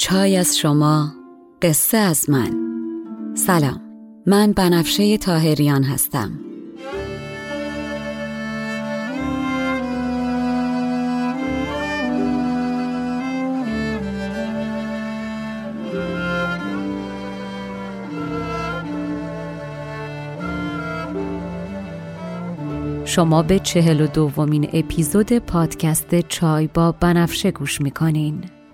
چای از شما قصه از من. سلام من بنفشه تاهریان هستم. شما به چهل و دومین اپیزود پادکست چای با بنفشه گوش می‌کنین.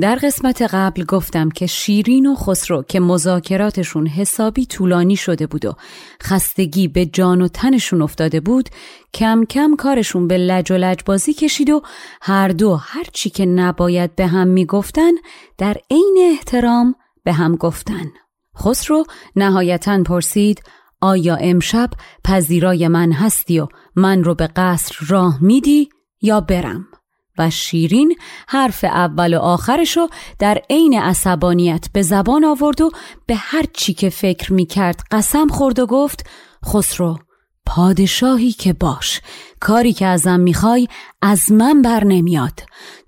در قسمت قبل گفتم که شیرین و خسرو که مذاکراتشون حسابی طولانی شده بود و خستگی به جان و تنشون افتاده بود کم کم کارشون به لج و لج بازی کشید و هر دو هر چی که نباید به هم می‌گفتن در عین احترام به هم گفتن خسرو نهایتا پرسید آیا امشب پذیرای من هستی و من رو به قصر راه میدی یا برم؟ و شیرین حرف اول و آخرشو در عین عصبانیت به زبان آورد و به هر چی که فکر می کرد قسم خورد و گفت خسرو پادشاهی که باش. کاری که ازم می‌خوای از من بر نمیاد.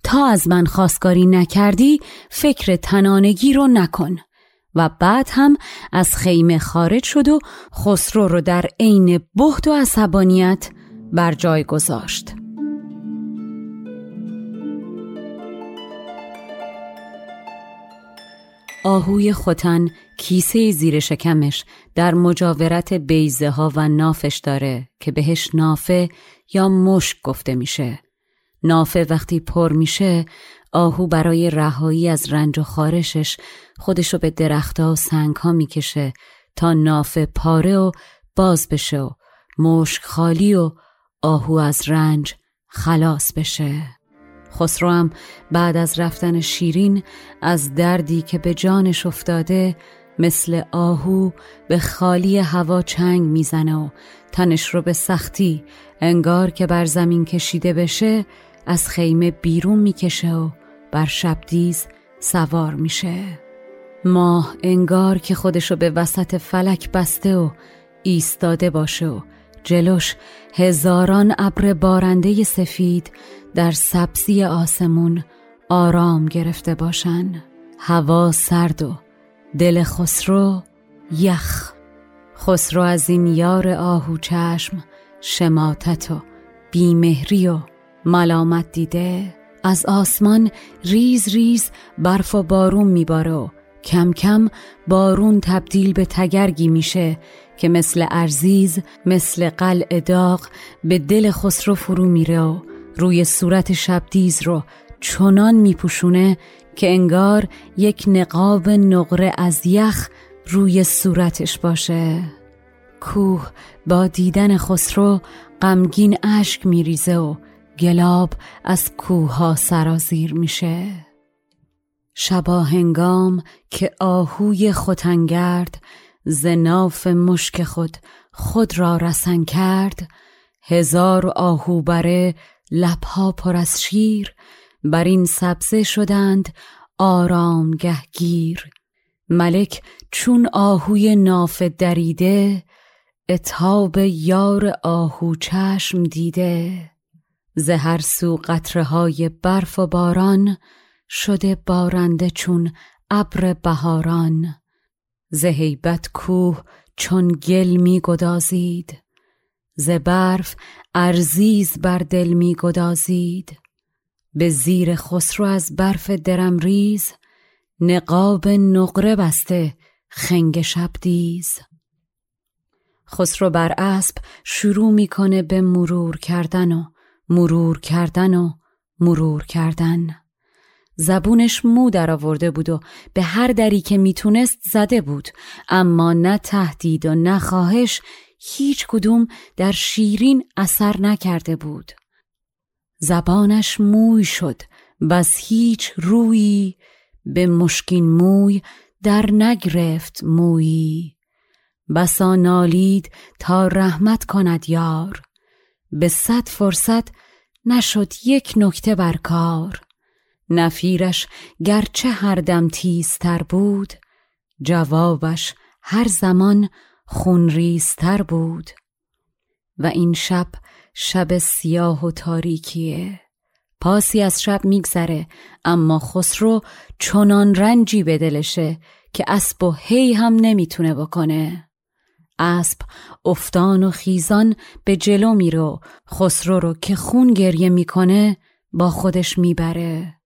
تا از من خواستگاری نکردی فکر تنانگی رو نکن. و بعد هم از خیمه خارج شد و خسرو رو در عین بهت و عصبانیت بر جای گذاشت. آهوی خوتن کیسه زیر شکمش در مجاورت بیزه ها و نافش داره که بهش نافه یا مشک گفته میشه. نافه وقتی پر میشه آهو برای رهایی از رنج و خارشش خودشو به درختها و سنگها می‌کشه تا نافه پاره و باز بشه و مشک خالی و آهو از رنج خلاص بشه. خسرو هم بعد از رفتن شیرین از دردی که به جانش افتاده مثل آهو به خالی هوا چنگ می‌زنه و تنش رو به سختی انگار که بر زمین کشیده بشه از خیمه بیرون می‌کشه و بر شبدیز سوار میشه. ماه انگار که خودشو به وسط فلک بسته و ایستاده باشه و جلوش هزاران ابر بارنده سفید در سبزی آسمون آرام گرفته باشن. هوا سرد و دل خسرو یخ. خسرو از این یار آهو چشم شماتت و بیمهری و ملامت دیده. از آسمان ریز ریز برف و بارون میباره و کم کم بارون تبدیل به تگرگی میشه. که مثل ارزیز مثل قلع داغ به دل خسرو فرو میره و روی صورت شبدیز رو چنان میپوشونه که انگار یک نقاب نقره از یخ روی صورتش باشه. کوه با دیدن خسرو غمگین اشک میریزه و گلاب از کوه ها سرازیر میشه. شبا هنگام که آهوی خوتنگرد زناف مشک خود خود را رسن کرد هزار آهو بره لبها پر از شیر بر این سبزه شدند آرامگه گیر. ملک چون آهوی ناف دریده اتاب یار آهو چشم دیده. ز هر سو قطره های برف و باران شده بارنده چون ابر بهاران. ز هیبت کوه چون گل می گدازید. ز برف ارزیز بر دل می گدازید. به زیر خسرو از برف درمریز نقاب نقره بسته خنگ شبدیز خسرو بر اسب شروع می‌کنه به مرور کردن و مرور کردن و مرور کردن. زبونش مو در آورده بود و به هر دری که می‌تونست زده بود. اما نه تهدید و نه خواهش هیچ کدوم در شیرین اثر نکرده بود. زبانش موی شد بس هیچ روی به مشکین موی در نگرفت مویی بسا نالید تا رحمت کند یار. به صد فرصت نشد یک نکته بر کار نفیرش گرچه هر دم تیزتر بود جوابش هر زمان خونریزتر بود. و این شب شب سیاه و تاریکیه. پاسی از شب میگذره اما خسرو چنان رنجی به دلشه که اسب و هی هم نمی‌تونه بکنه. اسب افتان و خیزان به جلو میره خسرو رو که خون گریه می‌کنه با خودش می‌بره.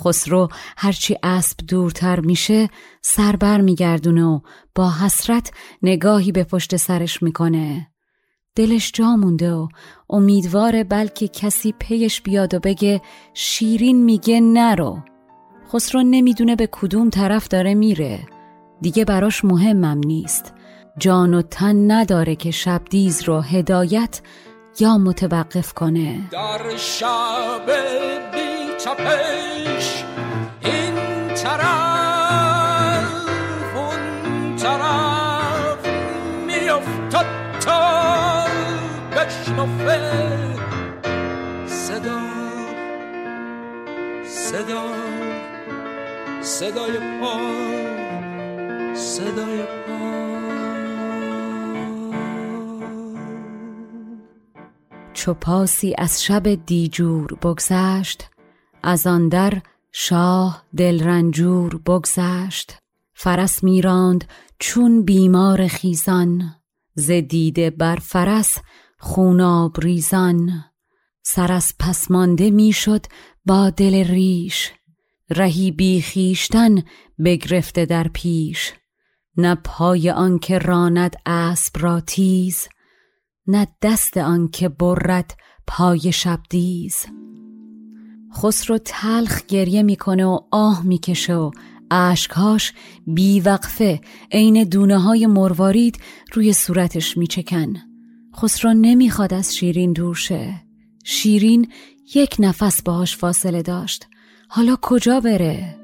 خسرو هرچی اسب دورتر میشه سر بر میگردونه و با حسرت نگاهی به پشت سرش می‌کنه. دلش جا مونده و امیدواره بلکه کسی پیش بیاد و بگه شیرین میگه نرو. خسرو نمی‌دونه به کدوم طرف داره میره. دیگه براش مهمم نیست. جان و تن نداره که شبدیز رو هدایت یا متوقف کنه. در شب بی تپش این طرف اون طرف میافتد تا بشنفه صدا صدا صدای پا صدای پا. چو پاسی از شب دیجور بگذشت از آن در شاه دلرنجور بگذشت. فرس میراند چون بیمار خیزان ز بر فرس خوناب ریزان سر از پس مانده می‌شد با دل ریش رهی بی خویشتن بگرفته در پیش. نه پای آنکه راند اسب را تیز نه دست آن که برد پای شبدیز. خسرو تلخ گریه می‌کنه و آه می‌کشه و اشکهاش بیوقفه. عین دونه های مروارید روی صورتش میچکن. خسرو نمی‌خواد از شیرین دور شه. شیرین یک نفس باهاش فاصله داشت. حالا کجا بره؟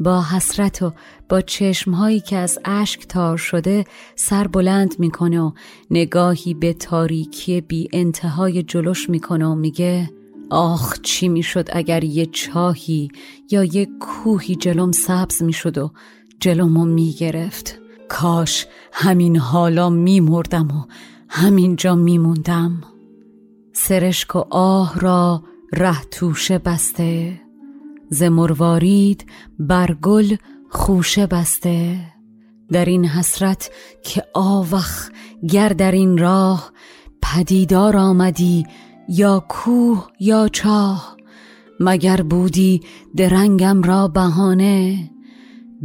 با حسرت و با چشمهایی که از اشک تار شده سر بلند می‌کنه و نگاهی به تاریکی بی انتهای جلوش می‌کنه و میگه آخ چی می‌شد اگر یه چاهی یا یه کوهی جلوم سبز می‌شد و جلومو می‌گرفت؟ کاش همین حالا میمردم و همینجا میموندم. سرشک و آه را ره توشه بسته. ز مروارید بر گل خوشه بسته. در این حسرت که آوخ گر در این راه پدیدار آمدی یا کوه یا چاه مگر بودی درنگم را بهانه؟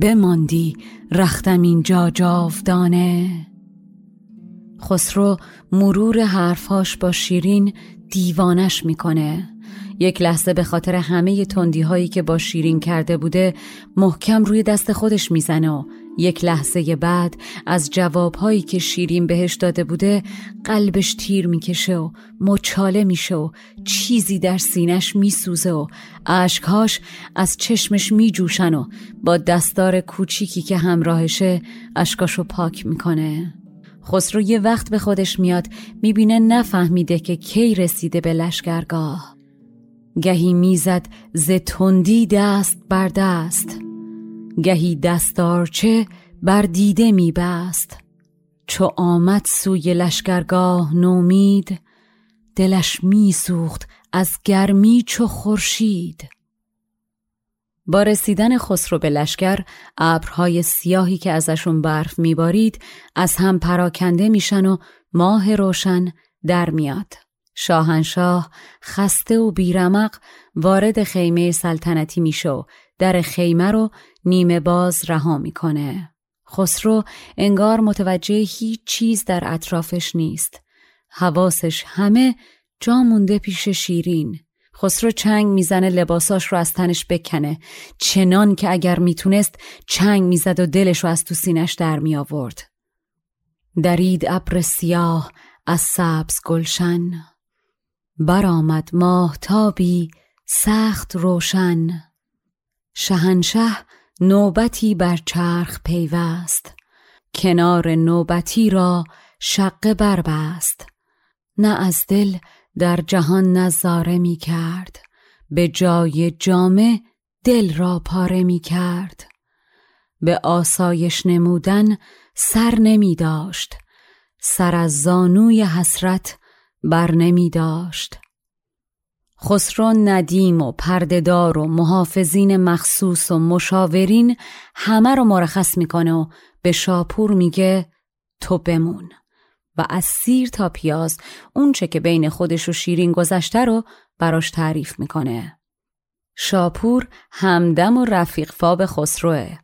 بماندی رختم اینجا جاودانه. خسرو مرور حرفهاش با شیرین دیوانش می‌کنه. یک لحظه به خاطر همه تندی هایی که با شیرین کرده بوده محکم روی دست خودش می‌زنه و یک لحظه بعد از جوابهایی که شیرین بهش داده بوده قلبش تیر می‌کشه و مچاله میشه و چیزی در سینش میسوزه و اشکهاش از چشمش میجوشن و با دستار کوچیکی که همراهشه اشکاشو پاک می‌کنه. خسرو یه وقت به خودش میاد می‌بینه نفهمیده که کی رسیده به لشگرگاه گهی می‌زد ز تندی دست بر دست گهی دستارچه بر دیده میبست. چو آمد سوی لشکرگاه نومید دلش میسوخت از گرمی چو خورشید. با رسیدن خسرو به لشکر ابرهای سیاهی که ازشون برف میبارید از هم پراکنده میشن و ماه روشن در میاد. شاهنشاه خسته و بیرمق وارد خیمه سلطنتی میشه و در خیمه رو نیمه باز رها می‌کنه. خسرو انگار متوجه هیچ چیز در اطرافش نیست. حواسش همه جا مونده پیش شیرین. خسرو چنگ می‌زنه لباساش رو از تنش بکنه. چنان که اگر می‌تونست چنگ می‌زد و دلش رو از تو سینش در می آورد درید ابر سیاه از سبز گلشن. برآمد ماهتابی سخت روشن. شهنشه نوبتی بر چرخ پیوست. کنار نوبتی را شقه بربست. نه از دل در جهان نظاره می کرد. به جای جامه دل را پاره می کرد. به آسایش نمودن سر نمی داشت. سر از زانوی حسرت بر نمی داشت خسرو ندیم و پردهدار و محافظین مخصوص و مشاورین همه رو مرخص می‌کنه و به شاپور میگه تو بمون و از سیر تا پیاز اونچه که بین خودش و شیرین گذشته رو براش تعریف می‌کنه. شاپور همدم و رفیق فاب خسروه.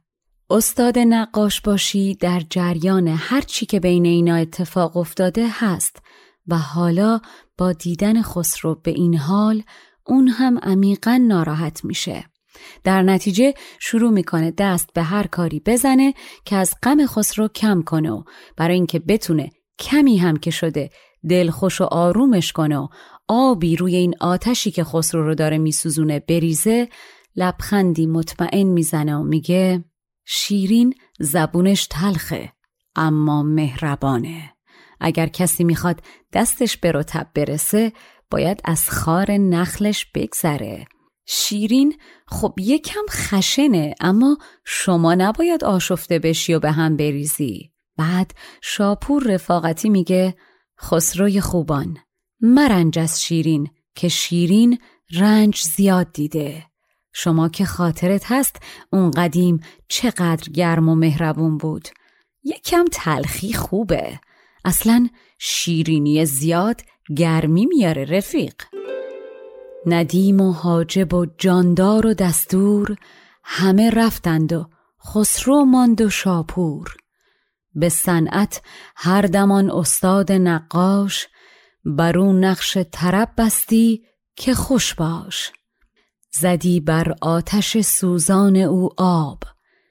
استاد نقاش باشی در جریان هر چی که بین اینا اتفاق افتاده هست و حالا با دیدن خسرو به این حال اون هم عمیقا ناراحت میشه. در نتیجه شروع می‌کنه دست به هر کاری بزنه که از غم خسرو کم کنه و برای اینکه بتونه کمی هم که شده دل خوش و آرومش کنه و آبی روی این آتشی که خسرو رو داره میسوزونه بریزه لبخندی مطمئن می‌زنه و میگه شیرین زبونش تلخه اما مهربانه اگر کسی می‌خواد دستش به رتب برسه باید از خار نخلش بگذره. شیرین خب یکم خشنه اما شما نباید آشفته بشی و به هم بریزی. بعد شاپور رفاقتی میگه خسروی خوبان مرنج از شیرین که شیرین رنج زیاد دیده. شما که خاطرت هست اون قدیم چقدر گرم و مهربون بود. یکم تلخی خوبه. اصلا شیرینی زیاد گرمی میاره رفیق. ندیم و حاجب و جاندار و دستور همه رفتند و خسرو ماند و شاپور. به صنعت هر دمان استاد نقاش بر او نقش طرب بستی که خوش باش. زدی بر آتش سوزان او آب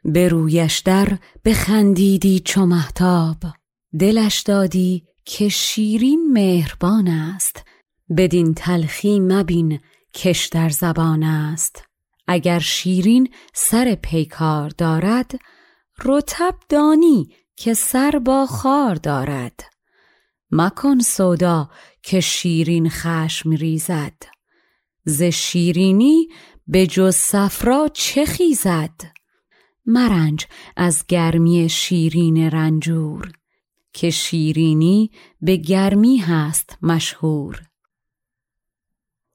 به رویش در بخندیدی چو محتاب دلش دادی که شیرین مهربان است. بدین تلخی مبین کش در زبان است. اگر شیرین سر پیکار دارد رتب دانی که سر با خار دارد. مکن سودا که شیرین خشم ریزد. ز شیرینی به جز صفرا چه خیزد؟ مرنج از گرمی شیرین رنجور. که شیرینی به گرمی هست مشهور.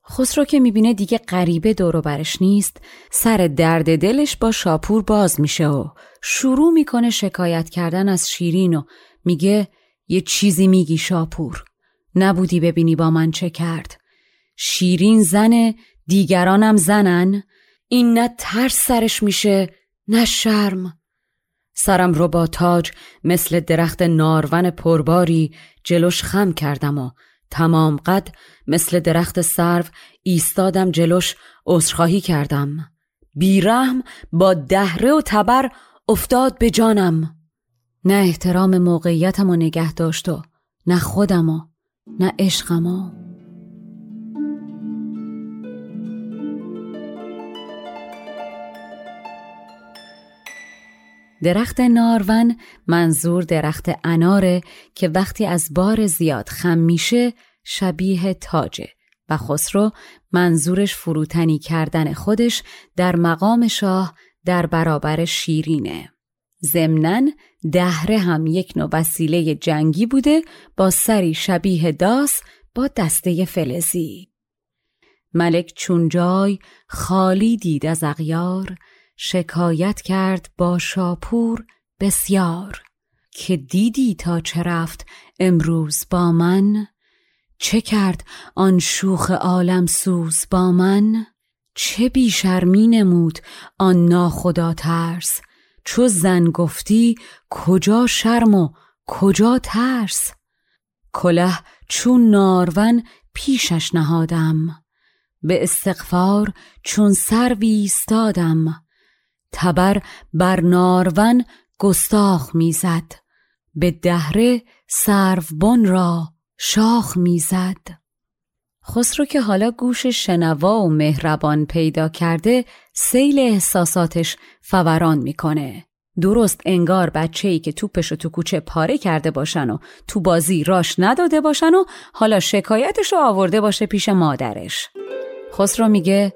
خسرو که می‌بینه دیگه غریبه دورو برش نیست سر درد دلش با شاپور باز میشه و شروع می‌کنه شکایت کردن از شیرین و میگه یه چیزی میگی شاپور نبودی ببینی با من چه کرد. شیرین زنه دیگرانم زنن این نه ترس سرش میشه نه شرم. سرم رو با تاج مثل درخت نارون پرباری جلوش خم کردم و تمام قد مثل درخت سرو ایستادم جلوش عذرخواهی کردم. بیرحم با دهره و تبر افتاد به جانم. نه احترام موقعیتم و نگه داشت و نه خودم و نه عشقم و درخت نارون منظور درخت اناره که وقتی از بار زیاد خم میشه شبیه تاجه و خسرو منظورش فروتنی کردن خودش در مقام شاه در برابر شیرینه. ضمناً دهره هم یک نوع وسیله جنگی بوده با سری شبیه داس با دسته فلزی. ملک چونجای خالی دید از اغیار شکایت کرد با شاپور بسیار که دیدی تا چه رفت امروز با من؟ چه کرد آن شوخ عالم سوز با من؟ چه بیشرمی نمود آن ناخدا ترس؟ چو زن گفتی کجا شرم و کجا ترس؟ کله چون نارون پیشش نهادم به استغفار چون سر ویستادم تبر بر نارون گستاخ می‌زد. به دهره سروبن را شاخ می‌زد. خسرو که حالا گوش شنوا و مهربان پیدا کرده سیل احساساتش فوران می‌کنه. درست انگار بچه‌ای که توپشو تو کوچه پاره کرده باشن و تو بازی راش نداده باشن و حالا شکایتشو آورده باشه پیش مادرش. خسرو میگه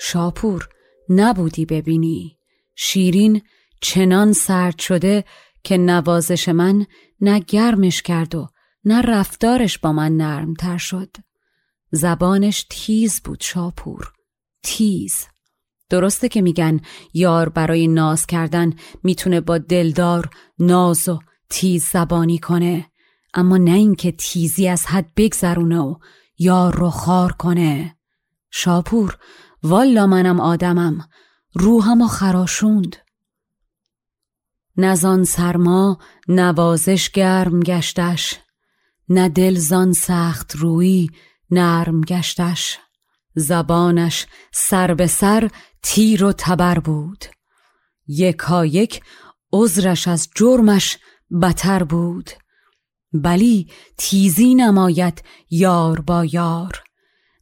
شاپور نبودی ببینی. شیرین چنان سرد شده که نوازش من نه گرمش کرد و نه رفتارش با من نرمتر شد. زبانش تیز بود شاپور. تیز. درسته که میگن یار برای ناز کردن می‌تونه با دلدار ناز و تیز زبانی کنه. اما نه اینکه تیزی از حد بگذرونه و یار رو خار کنه. شاپور والا منم آدمم. روحم خراشوند. نزان سرما نوازش گرم گشتش نه دل زان سخت روی نرم گشتش. زبانش سر به سر تیر و تبر بود. یکا یک عذرش از جرمش بتر بود. بلی تیزی نماید یار با یار.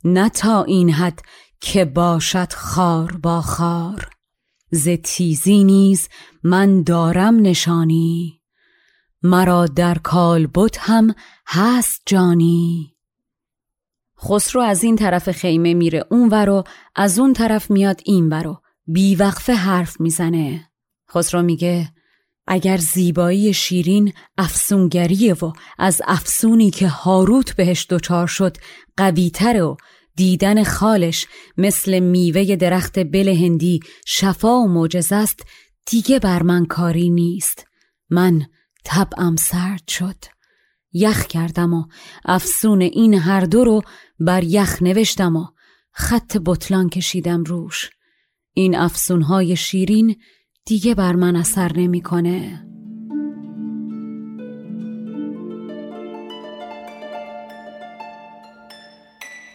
نه تا این حد که باشد خار با خار. ز تیزی نیز من دارم نشانی. مرا در کالبد هم هست جانی. خسرو از این طرف خیمه میره اون و از اون طرف میاد این ورو بیوقفه حرف می‌زنه. خسرو میگه اگر زیبایی شیرین افسونگریه و از افسونی که هاروت بهش دچار شد قویتره و دیدن خالش مثل میوه درخت بل هندی شفا و معجز است. دیگه بر من کاری نیست. من طبعم سرد شد. یخ کردم و افسون این هر دو رو بر یخ نوشتم و خط بطلان کشیدم روش. این افسونهای شیرین دیگه بر من اثر نمی‌کنه.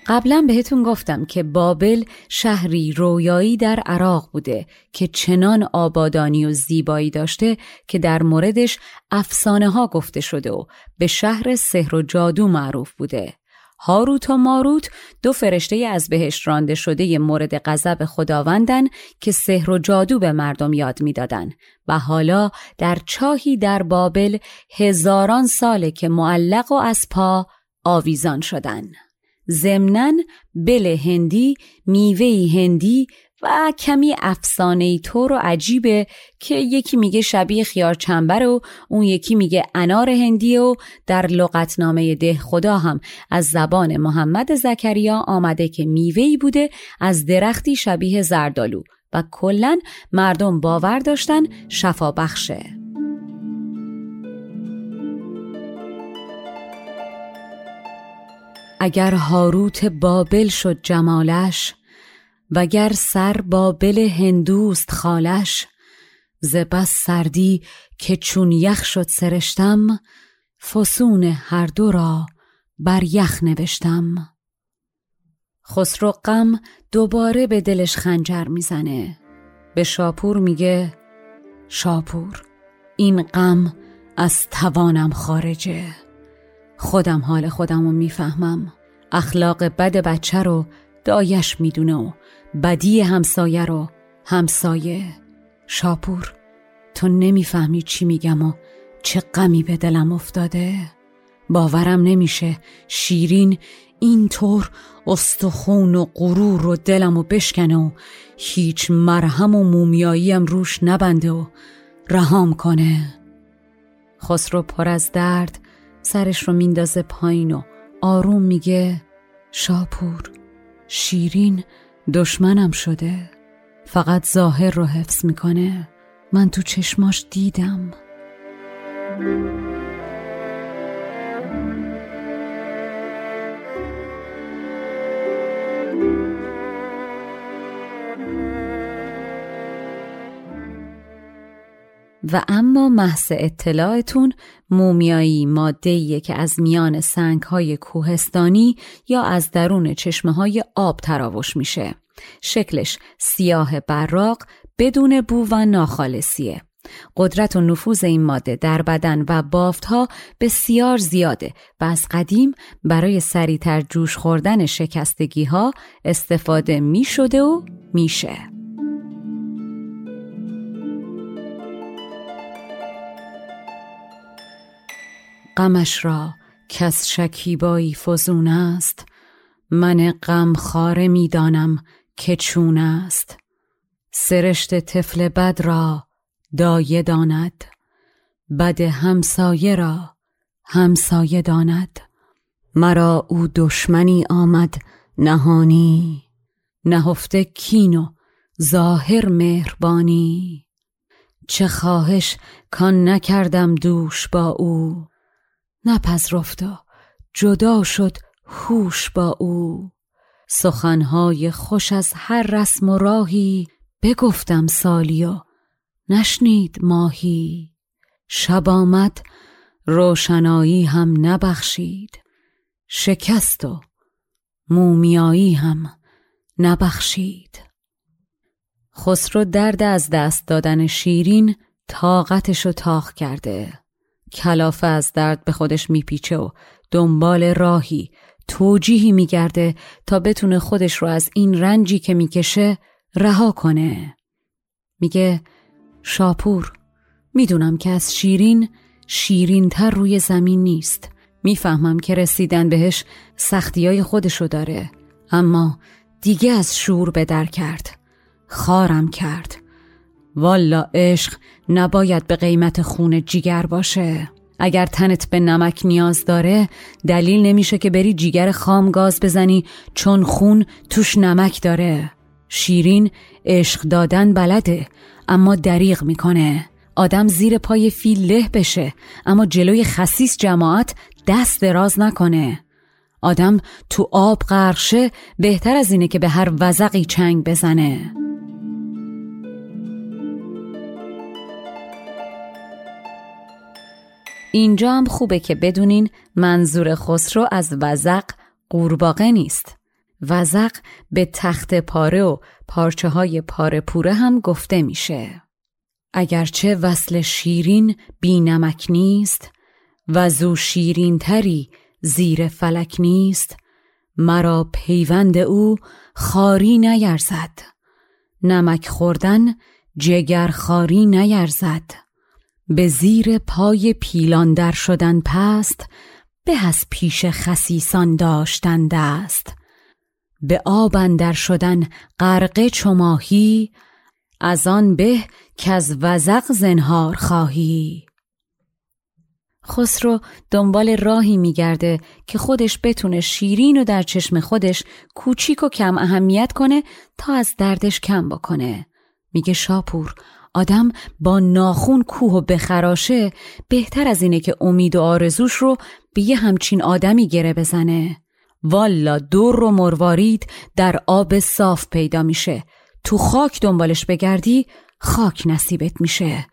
قبلا بهتون گفتم که بابل شهری رویایی در عراق بوده که چنان آبادانی و زیبایی داشته که در موردش افسانه ها گفته شده و به شهر سحر و جادو معروف بوده. هاروت و ماروت دو فرشته از بهش رانده شده مورد غضب خداوندن که سحر و جادو به مردم یاد می‌دادن و حالا در چاهی در بابل هزاران ساله که معلق و از پا آویزان شدن. ضمناً بل هندی میوه هندی و کمی افسانه طور و عجیبه که یکی میگه شبیه خیار چنبر و اون یکی میگه انار هندی و در لغتنامه ده خدا هم از زبان محمد زکریا آمده که میوهی بوده از درختی شبیه زردالو و کلا مردم باور داشتن شفا بخشه. اگر هاروت بابل شد جمالش وگر سر بابل هندوست خالش ز بس سردی که چون یخ شد سرشتم فسون هر دو را بر یخ نوشتم. خسرو غم دوباره به دلش خنجر می‌زنه. به شاپور میگه شاپور این غم از توانم خارجه. خودم حال خودم رو می‌فهمم. اخلاق بد بچه رو دایش می‌دونه و بدی همسایه رو همسایه. شاپور تو نمی‌فهمی چی میگم و چه غمی به دلم افتاده؟ باورم نمیشه شیرین اینطور استخون و غرور و دلم و بشکنه و هیچ مرهم و مومیاییم روش نبنده و رهام کنه. خسرو پر از درد سرش رو میندازه پایین و آروم میگه شاپور شیرین دشمنم شده. فقط ظاهر رو حفظ می‌کنه. من تو چشماش دیدم. و اما محض اطلاعتون مومیایی ماده که از میان سنگ های کوهستانی یا از درون چشمه های آب تراوش میشه. شکلش سیاه براق بدون بو و ناخالصیه. قدرت و نفوذ این ماده در بدن و بافتها بسیار زیاده و از قدیم برای سریعتر جوش خوردن شکستگی ها استفاده می شده و میشه. غمش را کس شکیبایی فزون است. من غم خاره می‌دانم که چون است. سرشت طفل بد را دایه داند. بد همسایه را همسایه داند. مرا او دشمنی آمد نهانی. نهفته کین و ظاهر مهربانی. چه خواهش کان نکردم دوش با او. نپذرفت و جدا شد هوش با او. سخنهای خوش از هر رسم و راهی بگفتم سالی و نشنید ماهی. شب آمد روشنایی هم نبخشید شکست و مومیایی هم نبخشید. خسرو درد از دست دادن شیرین طاقتشو تاخ کرده. کلافه از درد به خودش میپیچه و دنبال راهی توجیهی میگرده تا بتونه خودش رو از این رنجی که می‌کشه رها کنه. میگه شاپور می‌دونم که از شیرین شیرین تر روی زمین نیست. می‌فهمم که رسیدن بهش سختی های خودشو داره. اما دیگه از شور به در کرد. خارم کرد. والا عشق نباید به قیمت خون جیگر باشه. اگر تنت به نمک نیاز داره دلیل نمیشه که بری جیگر خام گاز بزنی چون خون توش نمک داره. شیرین عشق دادن بلده اما دریغ می‌کنه. آدم زیر پای فیل له بشه اما جلوی خسیس جماعت دست دراز نکنه. آدم تو آب غرق بهتر از اینه که به هر وزقی چنگ بزنه. اینجا هم خوبه که بدونین منظور خسرو از وزق قورباغه نیست. وزق به تخت پاره و پارچه های پاره پوره هم گفته میشه. اگرچه وصل شیرین بی نمک نیست و زو شیرین تری زیر فلک نیست مرا پیوند او خاری نیرزد. نمک خوردن جگر خاری نیرزد. به زیر پای پیلان در شدن پست به از پیش خسیسان داشتن دست. به آب اندر شدن غرقه چماهی از آن به که از وزق زنهار خواهی. خسرو دنبال راهی میگرده که خودش بتونه شیرین و در چشم خودش کوچیک و کم اهمیت کنه تا از دردش کم بکنه. میگه شاپور آدم با ناخون کوه و بخراشه بهتر از اینه که امید و آرزوش رو به یه همچین آدمی گره بزنه. والا دور و مروارید در آب صاف پیدا میشه. تو خاک دنبالش بگردی خاک نصیبت میشه.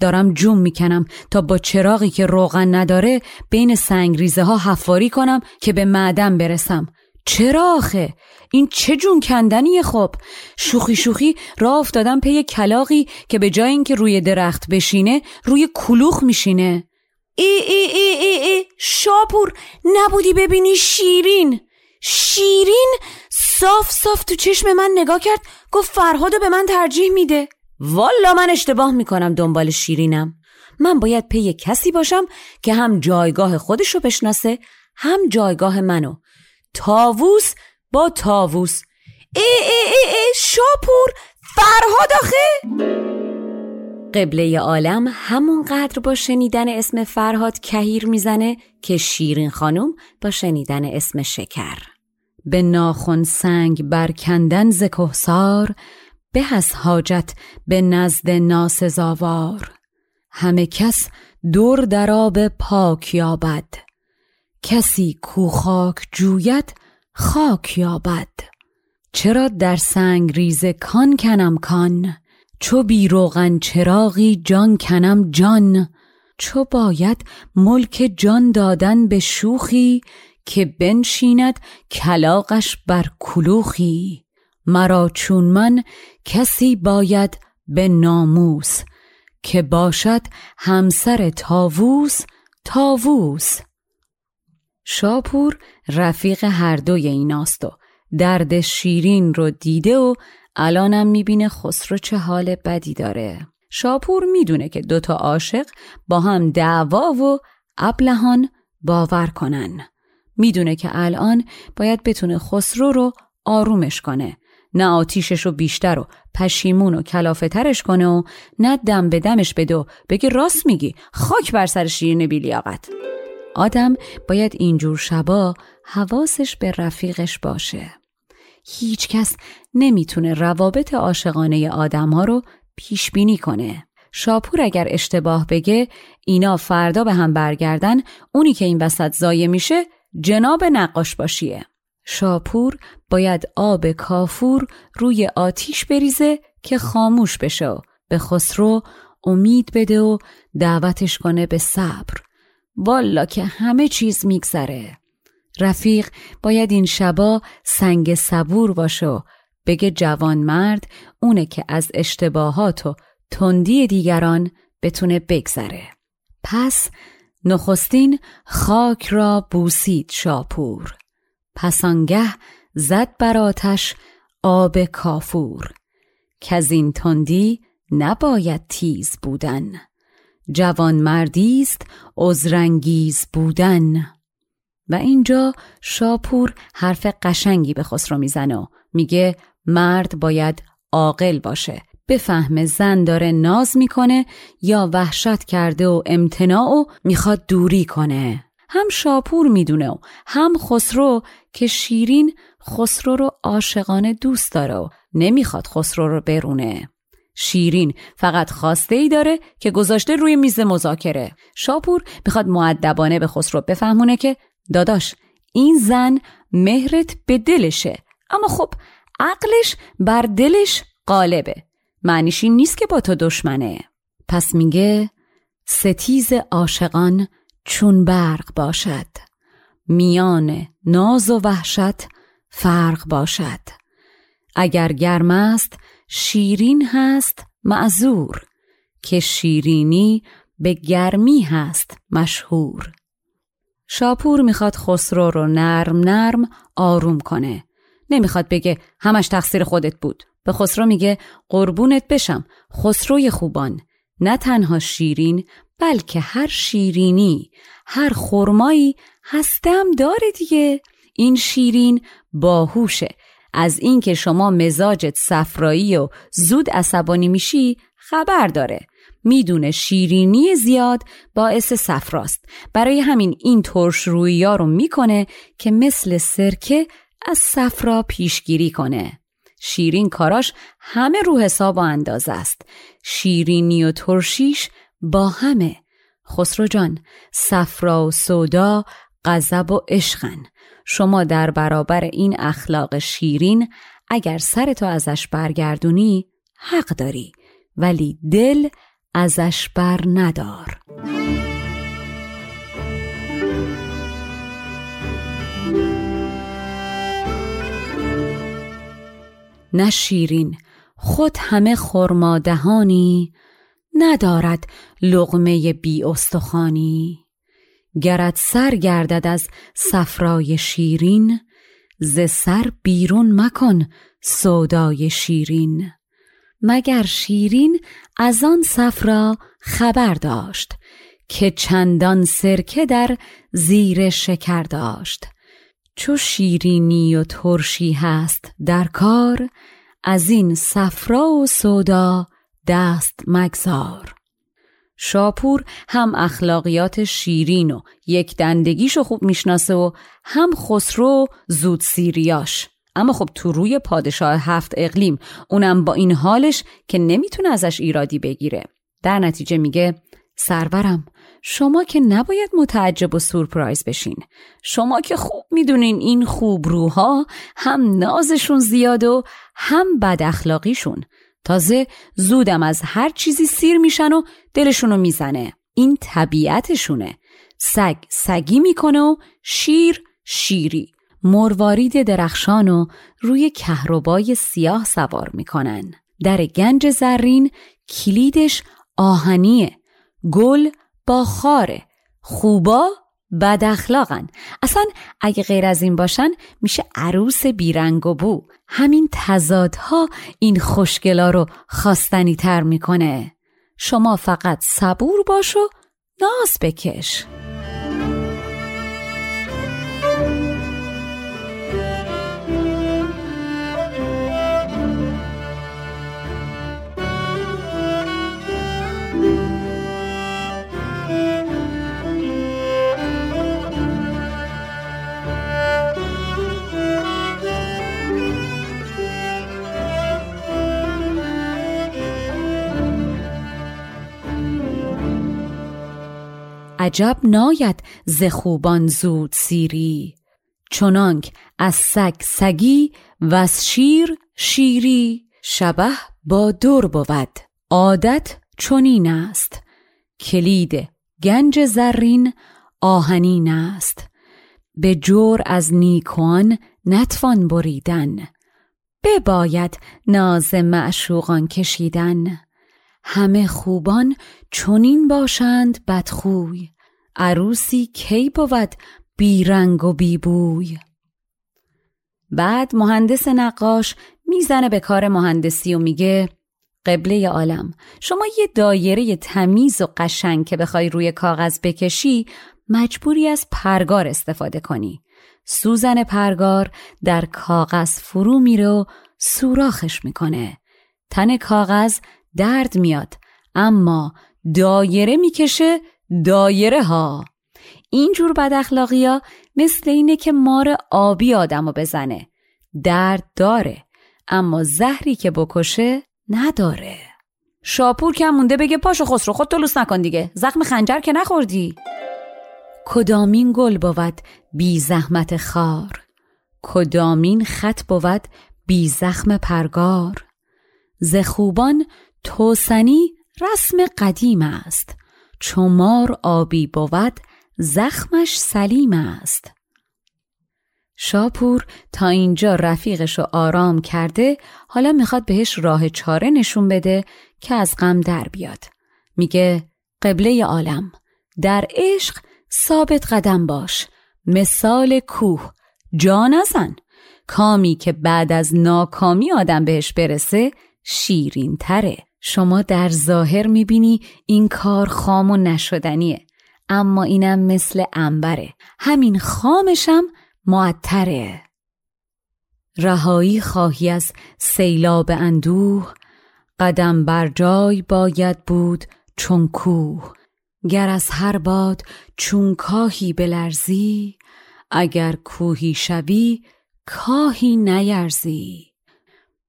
دارم جوم می‌کنم تا با چراغی که روغن نداره بین سنگریزه ها حفاری کنم که به معدن برسم. چرا آخه؟ این چه جون کندنیه خب؟ شوخی شوخی راه افتادم پی کلاقی که به جای اینکه روی درخت بشینه روی کلوخ میشینه. ای ای ای ای ای شاپور نبودی ببینی شیرین؟ شیرین؟ صاف صاف تو چشم من نگاه کرد گفت فرهادو به من ترجیح میده. والا من اشتباه می‌کنم دنبال شیرینم. من باید پی کسی باشم که هم جایگاه خودش رو بشناسه هم جایگاه منو. تاووس با تاووس ای ای ای, ای شاپور فرهاد آخه! قبله عالم همونقدر با شنیدن اسم فرهاد کهیر می‌زنه که شیرین خانم با شنیدن اسم شکر. به ناخن سنگ برکندن ز کهسار به از حاجت به نزد ناسزاوار. همه کس دور در آب پاک یابد. کسی کو خاک جوید خاک یابد. چرا در سنگ ریز کان کنم کان؟ چو بی روغن چراغی جان کنم جان. چو باید ملک جان دادن به شوخی که بنشیند کلاقش بر کلوخی. مرا چون من کسی باید به ناموس که باشد همسر تاووس تاووس شاپور رفیق هر دوی ایناست و درد شیرین رو دیده و الانم می‌بینه خسرو چه حال بدی داره. شاپور می‌دونه که دوتا عاشق با هم دعوا و ابلهان باور کنن. می‌دونه که الان باید بتونه خسرو رو آرومش کنه نه آتیشش رو بیشتر و پشیمون و کلافه ترش کنه و نه دم به دمش بده و بگه راست میگی خاک بر سر شیرین بیلیاقت. آدم باید اینجور شبا حواسش به رفیقش باشه. هیچ کس نمی‌تونه روابط عاشقانه آدم ها رو پیش بینی کنه. شاپور اگر اشتباه بگه اینا فردا به هم برگردن اونی که این وسط زایه میشه جناب نقاش باشیه. شاپور باید آب کافور روی آتیش بریزه که خاموش بشه و به خسرو امید بده و دعوتش کنه به صبر. والا که همه چیز میگذره. رفیق باید این شبا سنگ صبور باشه و بگه جوان مرد اونه که از اشتباهات و تندی دیگران بتونه بگذره. پس نخستین خاک را بوسید شاپور. پسانگه زد بر آتش آب کافور. که از این تندی نباید تیز بودن. جوان مردیست عذرانگیز بودن. و اینجا شاپور حرف قشنگی به خسرو می‌زنه میگه مرد باید عاقل باشه. بفهمه زن داره ناز می‌کنه یا وحشت کرده و امتناع و می‌خواد دوری کنه. هم شاپور می‌دونه و هم خسرو که شیرین خسرو رو عاشقانه دوست داره و نمی‌خواد خسرو رو برونه. شیرین. فقط خواسته ای داره که گذاشته روی میز مذاکره. شاپور می‌خواد معدبانه به خسرو بفهمونه که داداش این زن مهرت به دلشه. اما خب عقلش بر دلش غالبه. معنیش این نیست که با تو دشمنه. پس میگه ستیز عاشقان چون برق باشد. میان ناز و وحشت فرق باشد. اگر گرم است شیرین هست معذور. که شیرینی به گرمی هست مشهور. شاپور می‌خواد خسرو رو نرم نرم آروم کنه. نمی‌خواد بگه همش تقصیر خودت بود. به خسرو میگه قربونت بشم خسروی خوبان. نه تنها شیرین بلکه هر شیرینی هر خرمایی هستم داره دیگه. این شیرین باهوشه. از اینکه شما مزاجت صفرایی و زود عصبانی میشی خبر داره. می‌دونه شیرینی زیاد باعث صفراست. برای همین این ترش روی رو می‌کنه که مثل سرکه از صفرا پیشگیری کنه. شیرین کاراش همه رو حساب و اندازه است. شیرینی و ترشیش با همه. خسرو جان صفرا و سودا غضب و عشقن. شما در برابر این اخلاق شیرین اگر سرتو ازش برگردونی حق داری. ولی دل ازش بر ندار. نه شیرین خود همه خرمادهانی ندارد لغمه بی استخانی گرد سر گردد از صفرای شیرین ز سر بیرون مکن سودای شیرین. مگر شیرین از آن صفرا خبر داشت که چندان سرکه در زیر شکر داشت؟ چو شیرینی و ترشی هست در کار از این صفرا و سودا دست مگذار. شاپور هم اخلاقیات شیرین و یک دندگیشو خوب می‌شناسه و هم خسرو زود سیریاش. اما خب تو روی پادشاه هفت اقلیم اونم با این حالش که نمی‌تونه ازش ایرادی بگیره. در نتیجه میگه سرورم شما که نباید متعجب و سورپرایز بشین. شما که خوب می‌دونین این خوبروها هم نازشون زیاد و هم بد اخلاقیشون تازه زودم از هر چیزی سیر میشن و دلشونو می‌زنه. این طبیعتشونه. سگ سگی می‌کنه و شیر شیری. مروارید درخشان و روی کهربای سیاه سوار می‌کنن. در گنج زرین کلیدش آهنیه. گل با خاره. خوبا؟ بد اخلاقن اصلا اگه غیر از این باشن میشه عروس بیرنگ و بو. همین تضادها این خوشگلا رو خواستنی تر می‌کنه. شما فقط صبور باش و ناز بکش. عجب ناید ز خوبان زود سیری. چنانک از سگ سگی و از شیر شیری. شبه با دور بود عادت چنین است. کلید گنج زرین آهنین است. به جور از نیکوان نتوان بریدن. بباید ناز معشوقان کشیدن. همه خوبان چنین باشند بدخوی. عروسی کی بود بیرنگ و بیبوی بعد مهندس نقاش می‌زنه به کار مهندسی و میگه قبله عالم شما یه دایره تمیز و قشنگ که بخوای روی کاغذ بکشی مجبوری از پرگار استفاده کنی. سوزن پرگار در کاغذ فرو میره و سوراخش می‌کنه. تن کاغذ درد میاد اما دایره می‌کشه دایره ها. اینجور بد اخلاقی ها مثل اینه که مار آبی آدمو بزنه. درد داره اما زهری که بکشه نداره. شاپور که مونده بگه پاشو خسرو خود تلوس نکن دیگه. زخم خنجر که نخوردی. کدامین گل بود بی زحمت خار؟ کدامین خط بود بی زخم پرگار؟ ز خوبان توسنی رسم قدیم است. چمار آبی بود زخمش سلیم است. شاپور تا اینجا رفیقش رو آرام کرده حالا می‌خواد بهش راه چاره نشون بده که از غم در بیاد. میگه قبله عالم در عشق ثابت قدم باش. مثال کوه جا نزن. کامی که بعد از ناکامی آدم بهش برسه شیرین تره. شما در ظاهر می‌بینی این کار خام و نشدنیه اما اینم مثل انبره. همین خامشم معطره. رهایی خواهی از سیلاب اندوه قدم بر جای باید بود چون کوه. گر از هر باد چون کاهی بلرزی اگر کوهی شوی کاهی نیرزی.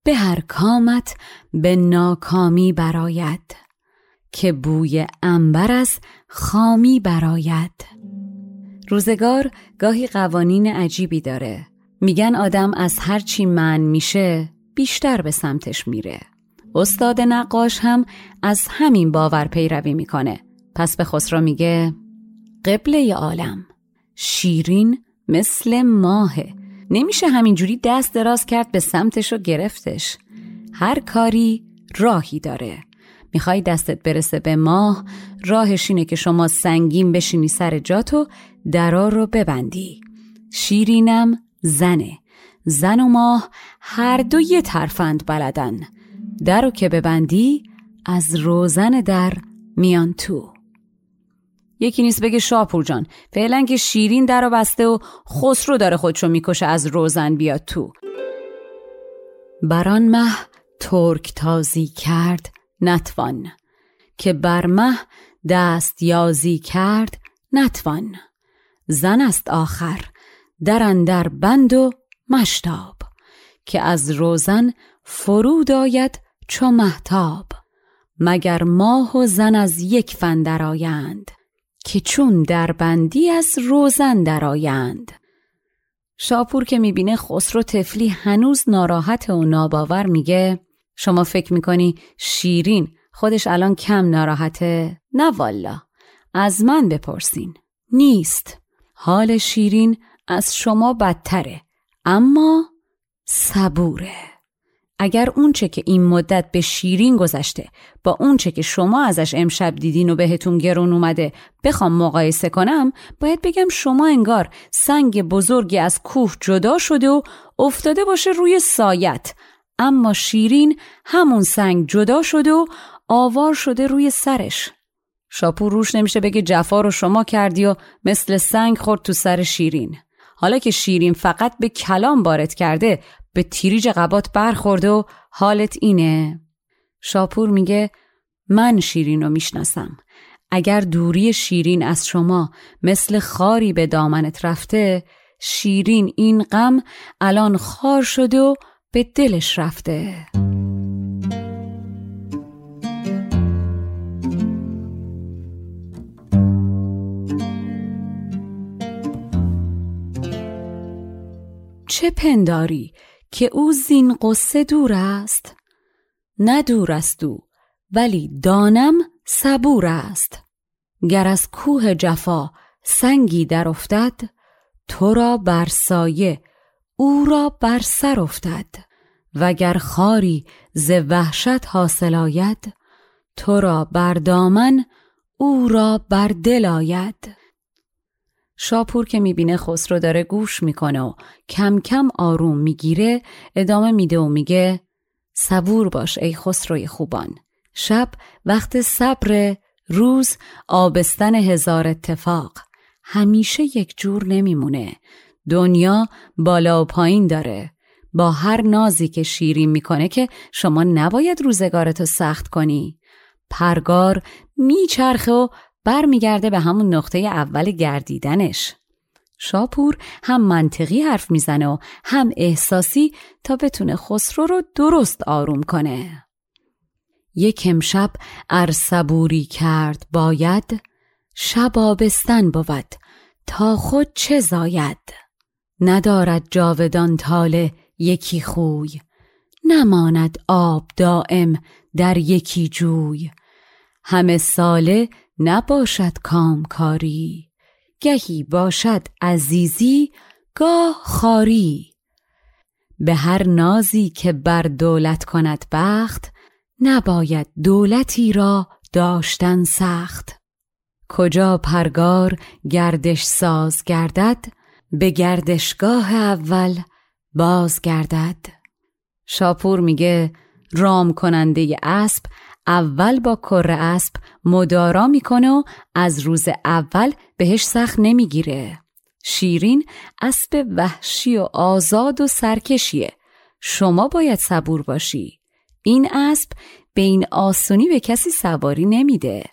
به هر کامت به ناکامی براید که بوی انبر از خامی براید. روزگار گاهی قوانین عجیبی داره. میگن آدم از هر چی من میشه بیشتر به سمتش میره. استاد نقاش هم از همین باور پیروی می‌کنه. پس به خسرو میگه قبله عالم. شیرین مثل ماهه. نمیشه همینجوری دست دراز کرد به سمتش و گرفتش. هر کاری راهی داره. می‌خوای دستت برسه به ماه راهش اینه که شما سنگین بشینی سر جات و درا رو ببندی. شیرینم زنه. زن و ماه هر دو یه ترفند بلدن. در رو که ببندی از روزن در میان تو. یکی نیست بگه شاپور جان. فعلا که شیرین در رو بسته و خسرو داره خودشو می‌کشه از روزن بیاد تو. بران مه ترک تازی کرد نتوان. که بر مه دست یازی کرد نتوان. زن است آخر در اندر بند و مشتاب. که از روزن فرود آید چو محتاب مگر ماه و زن از یک فن درآیند؟ که چون در بندی از روزن درآیند. شاپور که می‌بینه خسرو تفلی هنوز ناراحت و ناباور میگه شما فکر می‌کنی شیرین خودش الان کم ناراحته؟ نه والا. از من بپرسین. نیست. حال شیرین از شما بدتره اما صبوره. اگر اونچه که این مدت به شیرین گذشته با اونچه که شما ازش امشب دیدین و بهتون گرون اومده بخوام مقایسه کنم باید بگم شما انگار سنگ بزرگی از کوه جدا شده و افتاده باشه روی سایت. اما شیرین همون سنگ جدا شده و آوار شده روی سرش. شاپور روش نمیشه بگه جفا رو شما کردی و مثل سنگ خورد تو سر شیرین. حالا که شیرین فقط به کلام وارد کرده به تیریج قبات برخورده و حالت اینه. شاپور میگه من شیرین رو می‌شناسم. اگر دوری شیرین از شما مثل خاری به دامنت رفته شیرین این غم الان خار شده و به دلش رفته. چه پنداری؟ که او زین قصه دور است. نه است او ولی دانم صبور است. گر از کوه جفا سنگی در افتد تو را بر سایه او را بر سر افتد. وگر خاری ز وحشت حاصل آید تو را بر دامن او را بر دل آید. شاپور که می‌بینه خسرو داره گوش می‌کنه و کم کم آروم می‌گیره ادامه میده و میگه صبور باش ای خسروی خوبان. شب وقت صبر روز آبستن هزار اتفاق. همیشه یک جور نمیمونه. دنیا بالا و پایین داره. با هر نازی که شیرین می‌کنه که شما نباید روزگارتو سخت کنی. پرگار میچرخه و برمیگرده به همون نقطه اول گردیدنش. شاپور هم منطقی حرف می‌زنه و هم احساسی تا بتونه خسرو رو درست آروم کنه. یک امشب ار صبوری کرد باید شب آبستن بود تا خود چه زاید. ندارد جاودان تاله یکی خوی نماند آب دائم در یکی جوی. همه ساله نباشد کامکاری. گهی باشد عزیزی گاه خاری. به هر نازی که بر دولت کند بخت نباید دولتی را داشتن سخت. کجا پرگار گردش ساز گردد به گردشگاه اول باز گردد شاپور میگه رام کننده اسب اول با کره اسب مدارا می‌کنه و از روز اول بهش سخت نمی‌گیره. شیرین اسب وحشی و آزاد و سرکشیه. شما باید صبور باشی. این اسب به این آسونی به کسی سواری نمیده.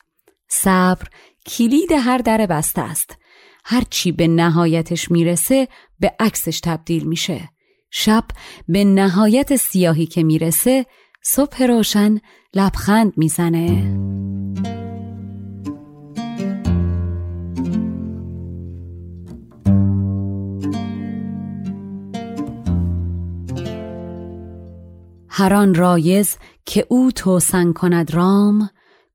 صبر کلید هر در بسته است. هر چی به نهایتش می‌رسه به عکسش تبدیل میشه. شب به نهایت سیاهی که می‌رسه صبح روشن لبخند می‌زنه. هران رایز که او توسن کند رام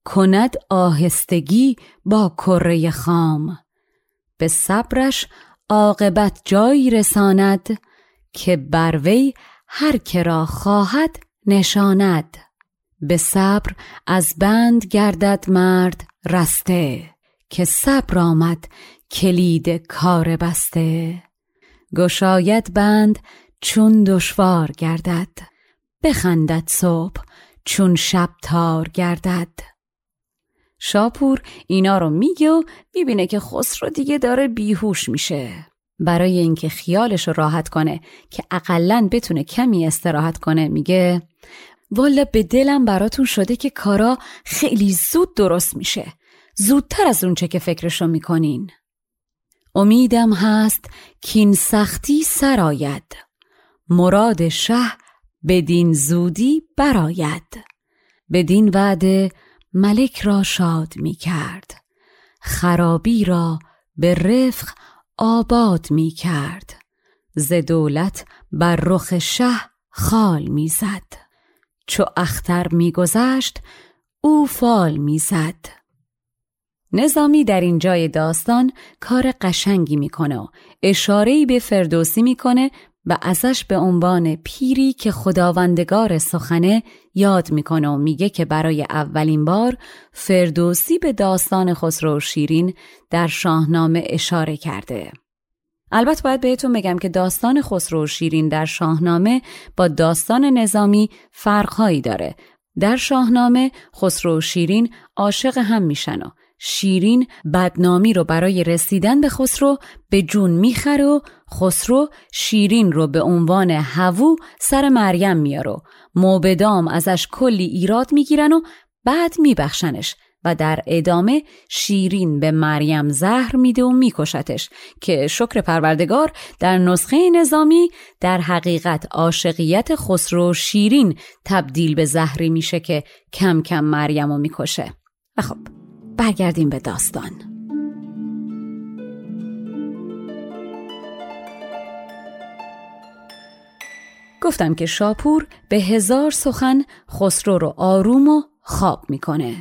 کند آهستگی با کره خام. به صبرش عاقبت جایی رساند که بر وی هر که را خواهد نشاند. به صبر از بند گردد مرد رسته که صبر آمد کلید کار بسته. گشاید بند چون دشوار گردد بخندد صبح چون شب تار گردد. شاپور اینا رو میگه و می‌بینه که خسرو دیگه داره بیهوش میشه. برای اینکه خیالش رو راحت کنه که اقلا بتونه کمی استراحت کنه میگه والا به دلم براتون شده که کارا خیلی زود درست میشه. زودتر از اونچه که فکرشو می‌کنین. امیدم هست کین سختی سرآید مراد شه بدین زودی براید بدین وعده ملک را شاد می کرد خرابی را به رفق آباد می کرد. ز دولت بر رخ شه خال می‌زد چو اختر میگذشت او فال می‌زد نظامی در این جای داستان کار قشنگی می‌کنه و اشارهی به فردوسی می‌کنه و ازش به عنوان پیری که خداوندگار سخنه یاد می‌کنه و میگه که برای اولین بار فردوسی به داستان خسرو شیرین در شاهنامه اشاره کرده. البته باید بهتون بگم که داستان خسرو شیرین در شاهنامه با داستان نظامی فرقهایی داره. در شاهنامه خسرو شیرین عاشق هم میشن و شیرین بدنامی رو برای رسیدن به خسرو به جون می‌خره و خسرو شیرین رو به عنوان هوو سر مریم میاره. موبدام ازش کلی ایراد می‌گیرن و بعد میبخشنش و در ادامه شیرین به مریم زهر میده و میکشتش که شکر پروردگار در نسخه نظامی در حقیقت عاشقیت خسرو شیرین تبدیل به زهری میشه که کم کم مریم رو می‌کشه. و خب برگردیم به داستان. گفتم که شاپور به هزار سخن خسرو رو آروم و خواب می‌کنه.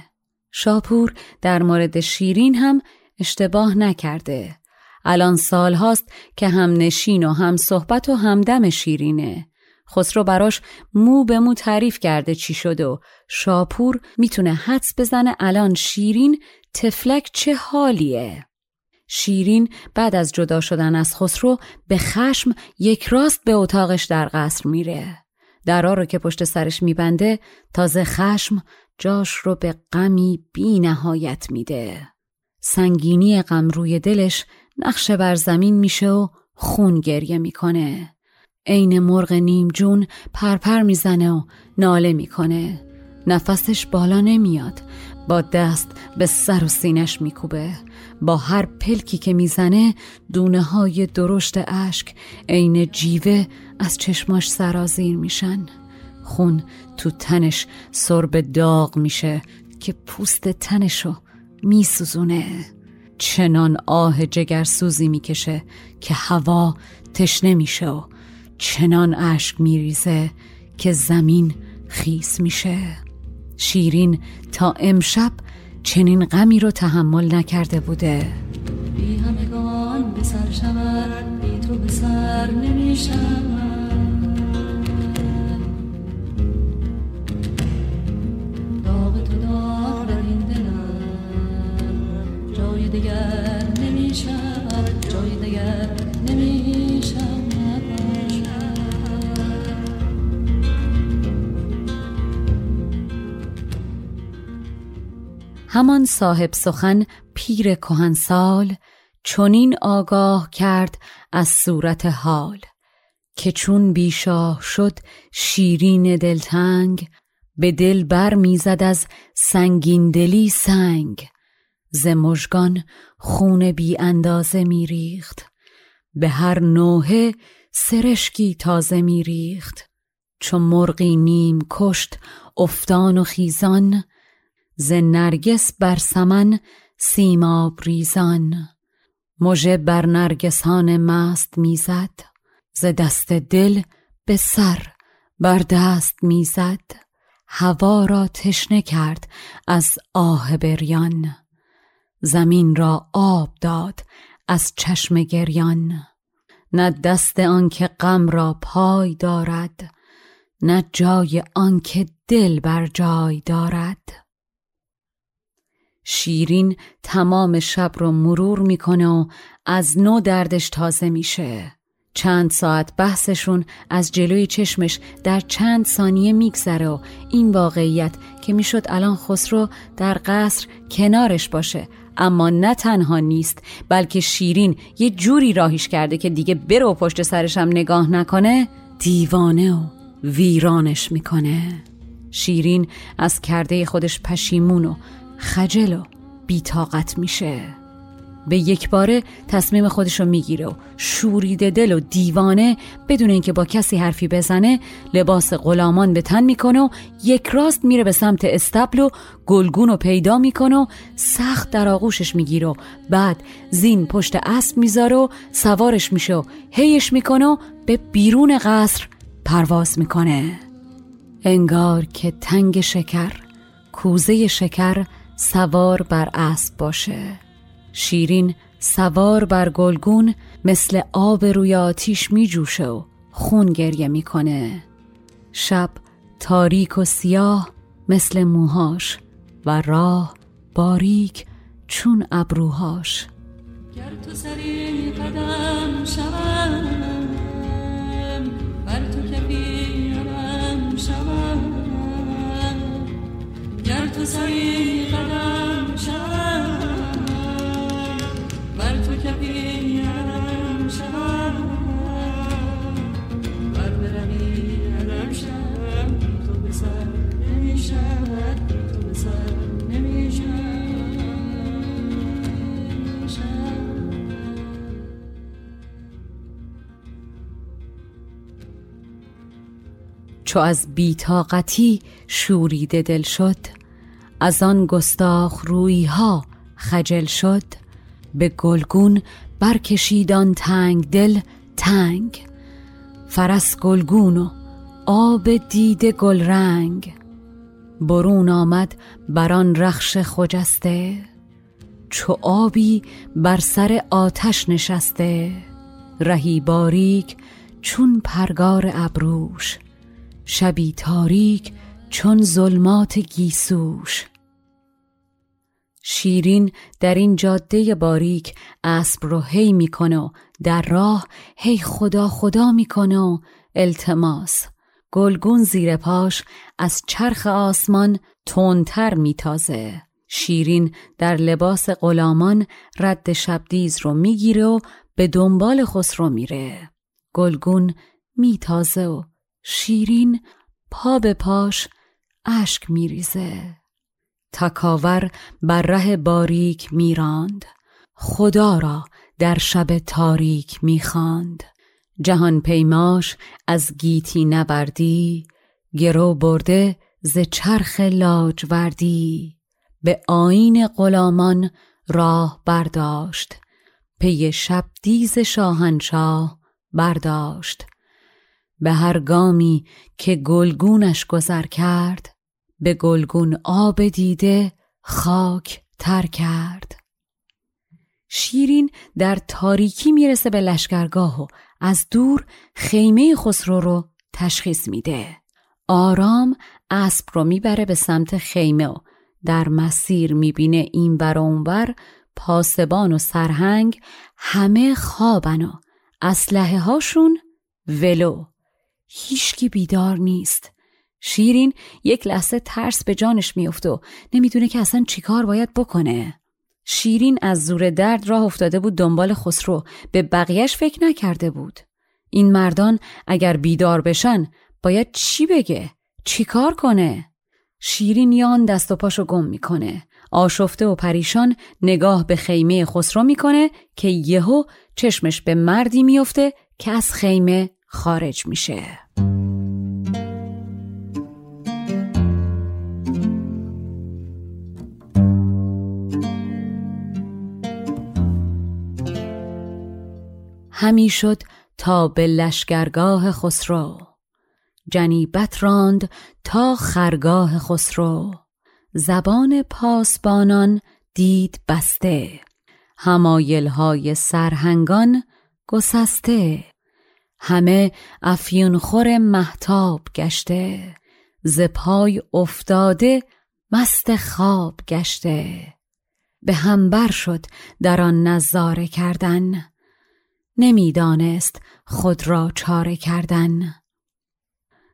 شاپور در مورد شیرین هم اشتباه نکرده. الان سال هاست که هم نشین و هم صحبت و همدم شیرینه. خسرو براش مو به مو تعریف کرده چی شده و شاپور می‌تونه حدس بزنه الان شیرین تفلک چه حالیه. شیرین بعد از جدا شدن از خسرو به خشم یک راست به اتاقش در قصر میره. درا رو که پشت سرش میبنده تازه خشم جاش رو به غمی بی نهایت میده. سنگینی غم روی دلش نقشه بر زمین میشه و خون گریه می‌کنه. عین مرغ نیم جون پرپر می‌زنه و ناله می‌کنه. نفسش بالا نمیاد. با دست به سر و سینش میکوبه. با هر پلکی که می‌زنه دونه های درشت اشک عین جیوه از چشماش سرازیر میشن. خون تو تنش سرب داغ میشه که پوست تنشو میسوزونه. چنان آه جگرسوزی می‌کشه که هوا تشنه میشه و چنان اشک میریزه که زمین خیس میشه. شیرین تا امشب چنین غمی رو تحمل نکرده بوده. بی همگان به سر شود بی تو به سر نمی داغ تو داغ در این دلم جای دیگر نمی شود جای دیگر نمی شود همان صاحب سخن پیر کهنسال چنین آگاه کرد از صورت حال که چون بیشاه شد شیرین دلتنگ به دل بر می‌زد از سنگین دلی سنگ. ز مژگان خون بی اندازه میریخت به هر نوحه سرشکی تازه میریخت. چون مرغی نیم کشت افتان و خیزان ز نرگس بر سمن سیماب ریزان. مژه بر نرگسان مست می‌زد ز دست دل به سر بر دست می‌زد. هوا را تشنه کرد از آه بریان زمین را آب داد از چشم گریان. نه دست آنکه غم را پای دارد نه جای آنکه دل بر جای دارد. شیرین تمام شب رو مرور می‌کنه و از نو دردش تازه میشه. چند ساعت بحثشون از جلوی چشمش در چند ثانیه میگذره و این واقعیت که می‌شد الان خسرو در قصر کنارش باشه اما نه تنها نیست بلکه شیرین یه جوری راهیش کرده که دیگه برو پشت سرشم نگاه نکنه دیوانه و ویرانش می‌کنه. شیرین از کرده خودش پشیمون و خجل و بیتاقت میشه. به یک باره تصمیم خودشو می‌گیره و شوریده دل و دیوانه بدون اینکه با کسی حرفی بزنه لباس غلامان به تن می‌کنه و یک راست میره به سمت استبل و گلگون رو پیدا می‌کنه و سخت در آغوشش می‌گیره و بعد زین پشت اسب می‌ذاره و سوارش میشه و هیش می‌کنه و به بیرون قصر پرواز می‌کنه. انگار که تنگ شکر کوزه شکر سوار بر اسب باشه. شیرین سوار بر گلگون مثل آب روی آتیش می جوشه و خون گریه می‌کنه. شب تاریک و سیاه مثل موهاش و راه باریک چون ابروهاش. گر تو سری قدم شوم بر تو کفی گر تو سری قدم شوم بر تو کفی علم شوم بر بروی علم شوم تو به سر نمی‌شد تو به سر نمی‌شد چو از بیتاقتی شوریده دل شد از آن گستاخ روی ها خجل شد به گلگون برکشید آن تنگ دل تنگ. فرس گلگون و آب دیده گلرنگ. برون آمد بر آن رخش خجسته چو آبی بر سر آتش نشسته. رهی باریک چون پرگار ابروش شبی تاریک چون ظلمات گیسوش. شیرین در این جاده باریک اسب رو هی می‌کنه و در راه هی خدا خدا می‌کنه و التماس. گلگون زیر پاش از چرخ آسمان تندتر میتازه. شیرین در لباس غلامان رد شبدیز رو می‌گیره و به دنبال خسرو میره. گلگون میتازه و شیرین پا به پاش اشک میریزه. تکاور بر ره باریک میراند. خدا را در شب تاریک می‌خواند. جهان پیماش از گیتی نبردی. گرو برده ز چرخ لاجوردی. به آین غلامان راه برداشت. پی شب دیز شاهنشاه برداشت. به هر گامی که گلگونش گذر کرد به گلگون آب دیده خاک تر کرد. شیرین در تاریکی می‌رسه به لشکرگاه و از دور خیمه خسرو رو تشخیص میده. آرام اسب رو می‌بره به سمت خیمه و در مسیر می‌بینه این بر اونور پاسبان و سرهنگ همه خوابن و اسلحه هاشون ولو. هیچکی بیدار نیست. شیرین یک لحظه ترس به جانش میفته و نمی‌دونه که اصلا چیکار باید بکنه. شیرین از زور درد راه افتاده بود دنبال خسرو. به بقیهش فکر نکرده بود. این مردان اگر بیدار بشن باید چی بگه؟ چیکار کنه؟ شیرین یان دست و پاشو گم می‌کنه. آشفته و پریشان نگاه به خیمه خسرو می‌کنه که یهو چشمش به مردی میفته که از خیمه خارج میشه. همی شد تا به لشگرگاه خسرو. جنیبت راند تا خرگاه خسرو. زبان پاسبانان دید بسته. همایلهای سرهنگان گسسته. همه افیونخور محتاب گشته. ز پای افتاده مست خواب گشته. به همبر شد در آن نظاره کردن. نمی‌دانست خود را چاره کردن.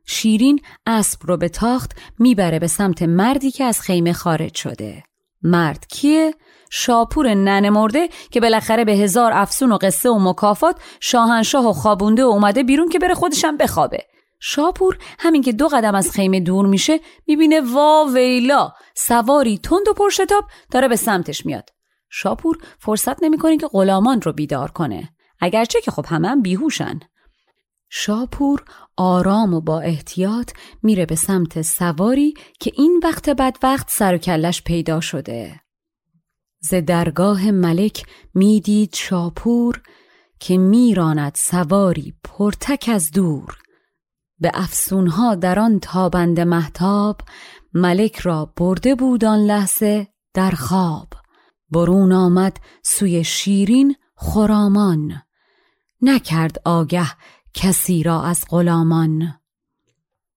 شیرین اسب رو به تاخت می‌بره به سمت مردی که از خیمه خارج شده. مرد کیه؟ شاپور ننه مرده که بالاخره به هزار افسون و قصه و مکافات شاهنشاه و خوابونده و اومده بیرون که بره خودشم بخوابه. شاپور همین که دو قدم از خیمه دور میشه می‌بینه وا ویلا سواری تند و پرشتاب داره به سمتش میاد. شاپور فرصت نمی‌کنه که غلامان رو بیدار کنه. اگرچه که خب همه هم بیهوشن. شاپور آرام و با احتیاط میره به سمت سواری که این وقت بد وقت سر و کلش پیدا شده. ز درگاه ملک می‌دید شاپور که میراند سواری پرتک از دور. به افسونها در آن تابند محتاب ملک را برده بود آن لحظه در خواب. برون آمد سوی شیرین خرامان. نکرد آگه کسی را از غلامان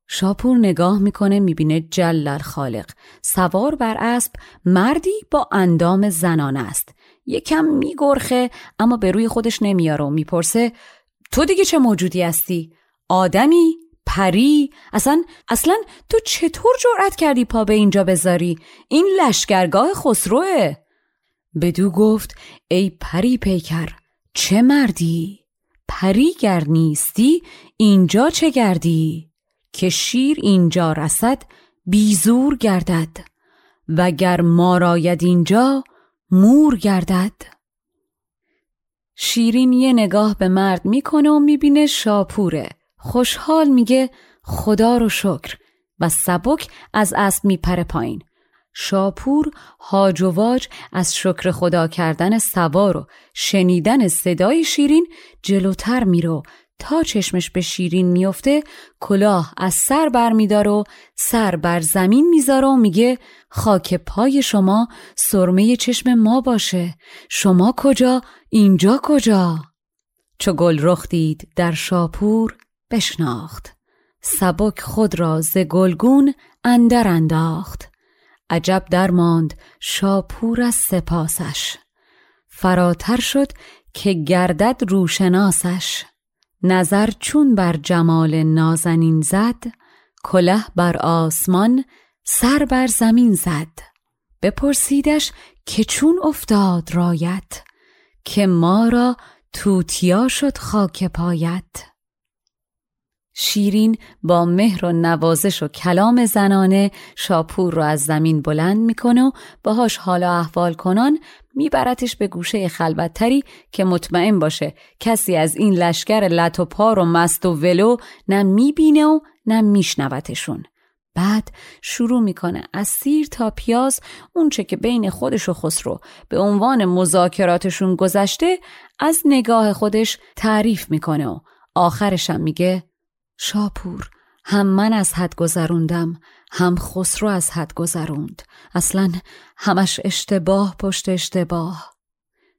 شاپور نگاه می‌کنه می‌بینه جلل خالق سوار بر اسب مردی با اندام زنان است یکم میگرخه اما به روی خودش نمیاره و می‌پرسه تو دیگه چه موجودی هستی؟ آدمی؟ پری؟ اصلا اصلا تو چطور جرأت کردی پا به اینجا بذاری؟ این لشکرگاه خسروه بدو گفت ای پری پیکر چه مردی؟ پری گر نیستی اینجا چه گردی؟ که شیر اینجا رسد بیزور گردد. وگر ما راید اینجا مور گردد. شیرین یه نگاه به مرد می‌کنه و می‌بینه شاپوره. خوشحال میگه خدا رو شکر. و سبک از اسب میپره پایین. شاپور هاج و واج از شکر خدا کردن سوار و شنیدن صدای شیرین جلوتر میرو تا چشمش به شیرین میفته کلاه از سر بر میدار و سر بر زمین می‌ذاره و میگه خاک پای شما سرمه چشم ما باشه. شما کجا؟ اینجا کجا؟ چو گل رخ دید در شاپور بشناخت. سبک خود را ز گلگون اندر انداخت. عجب درماند شاپور از سپاسش. فراتر شد که گردد روشناسش. نظر چون بر جمال نازنین زد کله بر آسمان سر بر زمین زد. بپرسیدش که چون افتاد رایت که ما را توتیا شد خاک پایت. شیرین با مهر و نوازش و کلام زنانه شاپور رو از زمین بلند می‌کنه و باهاش حالا احوال کنان میبرتش به گوشه خلوتتری که مطمئن باشه کسی از این لشکر لط و پار و مست و ولو نه می‌بینه و نه میشنوتشون. بعد شروع می‌کنه از سیر تا پیاز اونچه که بین خودش و خسرو به عنوان مذاکراتشون گذشته از نگاه خودش تعریف می‌کنه و آخرشم میگه شاپور هم من از حد گذروندم هم خسرو از حد گذروند. اصلا همش اشتباه پشت اشتباه.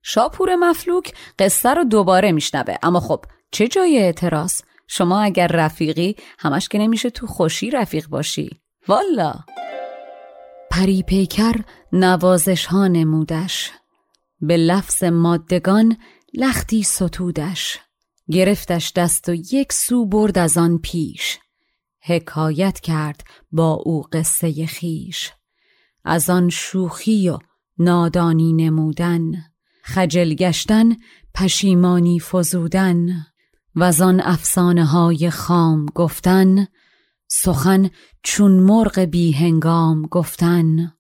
شاپور مفلوک قصه رو دوباره میشنوه. اما خب چه جای اعتراض؟ شما اگر رفیقی همش که نمیشه تو خوشی رفیق باشی. والا! پری پیکر نوازش ها نمودش. به لفظ مادگان لختی ستودش. گرفتش دست و یک سو برد از آن پیش. حکایت کرد با او قصه خیش از آن شوخی و نادانی نمودن خجل گشتن پشیمانی فزودن. و از آن افسانه های خام گفتن سخن چون مرغ بی هنگام گفتن.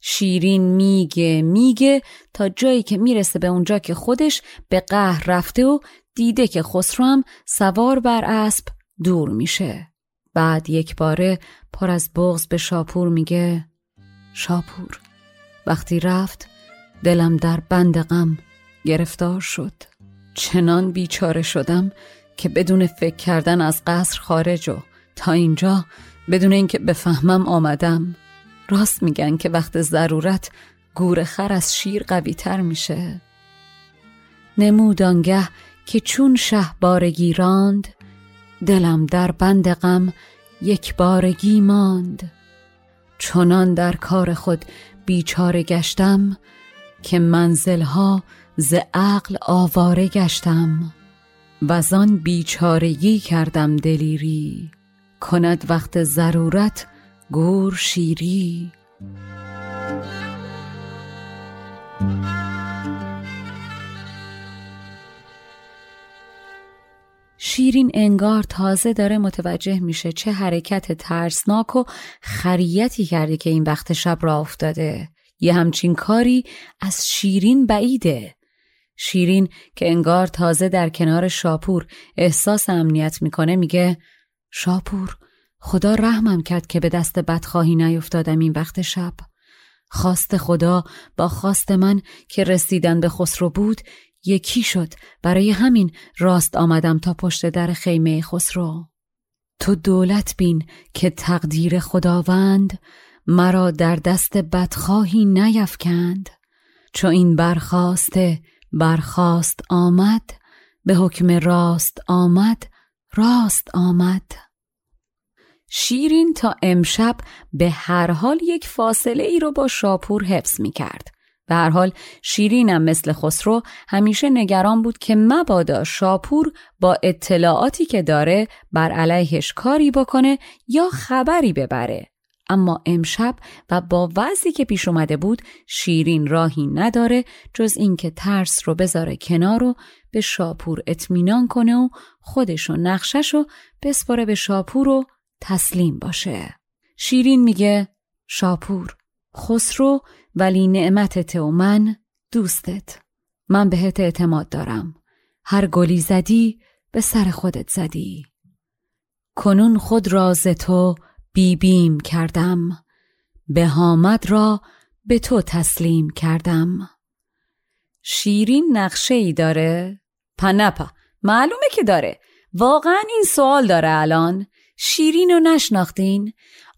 شیرین میگه میگه تا جایی که می‌رسه به اونجا که خودش به قهر رفته و دیده که خسرو هم سوار بر اسب دور میشه. بعد یک باره پر از بغز به شاپور میگه شاپور. وقتی رفت دلم در بند غم گرفتار شد. چنان بیچاره شدم که بدون فکر کردن از قصر خارج و تا اینجا بدون اینکه بفهمم آمدم. راست میگن که وقت ضرورت گور خر از شیر قوی تر میشه نمودانگه که چون شه بارگی راند دلم در بند غم یک بارگی ماند. چنان در کار خود بیچاره گشتم که منزلها ز عقل آواره گشتم. و آن بیچارگی کردم دلیری کند وقت ضرورت گور شیری. شیرین انگار تازه داره متوجه میشه چه حرکت ترسناک و خریتی کرده که این وقت شب را افتاده. یه همچین کاری از شیرین بعیده. شیرین که انگار تازه در کنار شاپور احساس امنیت می‌کنه میگه شاپور خدا رحمم کرد که به دست بدخواهی نیفتادم این وقت شب. خواست خدا با خواست من که رسیدن به خسرو بود یکی شد. برای همین راست آمدم تا پشت در خیمه خسرو. تو دولت بین که تقدیر خداوند مرا در دست بدخواهی نیفکند. چو این برخواسته برخواست آمد به حکم راست آمد راست آمد. شیرین تا امشب به هر حال یک فاصله ای رو با شاپور حفظ می کرد. به هر حال شیرینم مثل خسرو همیشه نگران بود که مبادا شاپور با اطلاعاتی که داره بر علیهش کاری بکنه یا خبری ببره. اما امشب و با وضعی که پیش اومده بود شیرین راهی نداره جز اینکه ترس رو بذاره کنار و به شاپور اطمینان کنه و خودش و نقشش رو بسپاره به شاپور و تسلیم باشه. شیرین میگه شاپور خسرو ولی نعمت و من دوستت. من بهت اعتماد دارم. هر گلی زدی به سر خودت زدی. کنون خود را ز تو بیبیم کردم. به حامد را به تو تسلیم کردم. شیرین نقشه ای داره؟ پنپا معلومه که داره. واقعا این سوال داره الان. شیرین رو نشناختین؟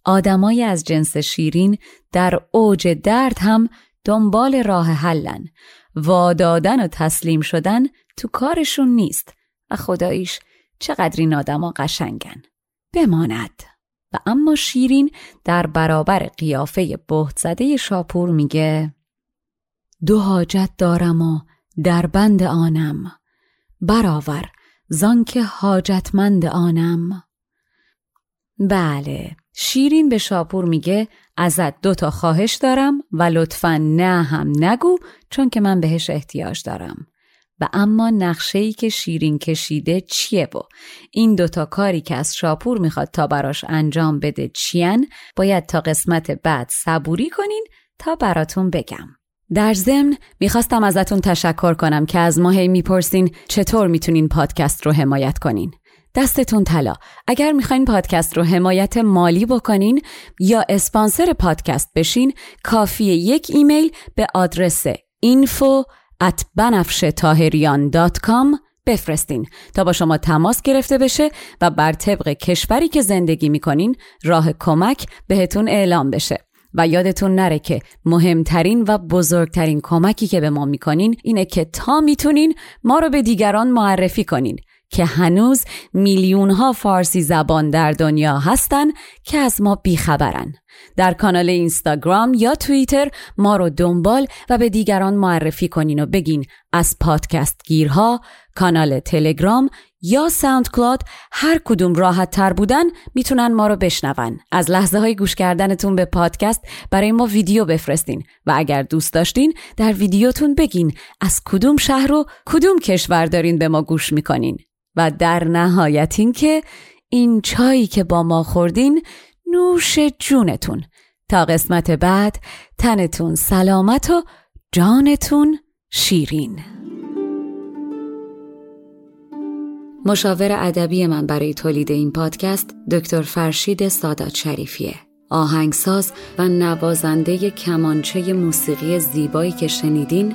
آدمای از جنس شیرین در اوج درد هم دنبال راه حلن. وادادن و تسلیم شدن تو کارشون نیست. و خداییش چقدر این آدما قشنگن. بماند. و اما شیرین در برابر قیافه بهت زده شاپور میگه دو حاجت دارم و در بند آنم. برآور زان که حاجتمند آنم. بله. شیرین به شاپور میگه ازت دو تا خواهش دارم و لطفا نه هم نگو چون که من بهش احتیاج دارم. و اما نقشه ای که شیرین کشیده چیه و؟ این دوتا کاری که از شاپور می‌خواد تا براش انجام بده چیان؟ باید تا قسمت بعد صبوری کنین تا براتون بگم. در ضمن می‌خواستم ازتون تشکر کنم که از ما هی می‌پرسین چطور می‌تونین پادکست رو حمایت کنین. دستتون طلا. اگر می‌خواین پادکست رو حمایت مالی بکنین یا اسپانسر پادکست بشین کافی یک ایمیل به آدرس info at بفرستین تا با شما تماس گرفته بشه و بر طبق کشوری که زندگی می‌کنین راه کمک بهتون اعلام بشه. و یادتون نره که مهمترین و بزرگترین کمکی که به ما می‌کنین اینه که تا می‌تونین ما رو به دیگران معرفی کنین. که هنوز میلیون ها فارسی زبان در دنیا هستن که از ما بیخبرن. در کانال اینستاگرام یا توییتر ما رو دنبال و به دیگران معرفی کنین و بگین از پادکست گیرها، کانال تلگرام یا SoundCloud هر کدوم راحت تر بودن می‌تونن ما رو بشنون. از لحظه های گوش کردنتون به پادکست برای ما ویدیو بفرستین و اگر دوست داشتین در ویدیوتون بگین از کدوم شهر و کدوم کشور دارین به ما گوش می‌کنین. و در نهایت این که این چایی که با ما خوردین نوش جونتون. تا قسمت بعد تنتون سلامت و جانتون شیرین. مشاور ادبی من برای تولید این پادکست دکتر فرشید سادات شریفیه. آهنگساز و نوازنده کمانچه موسیقی زیبایی که شنیدین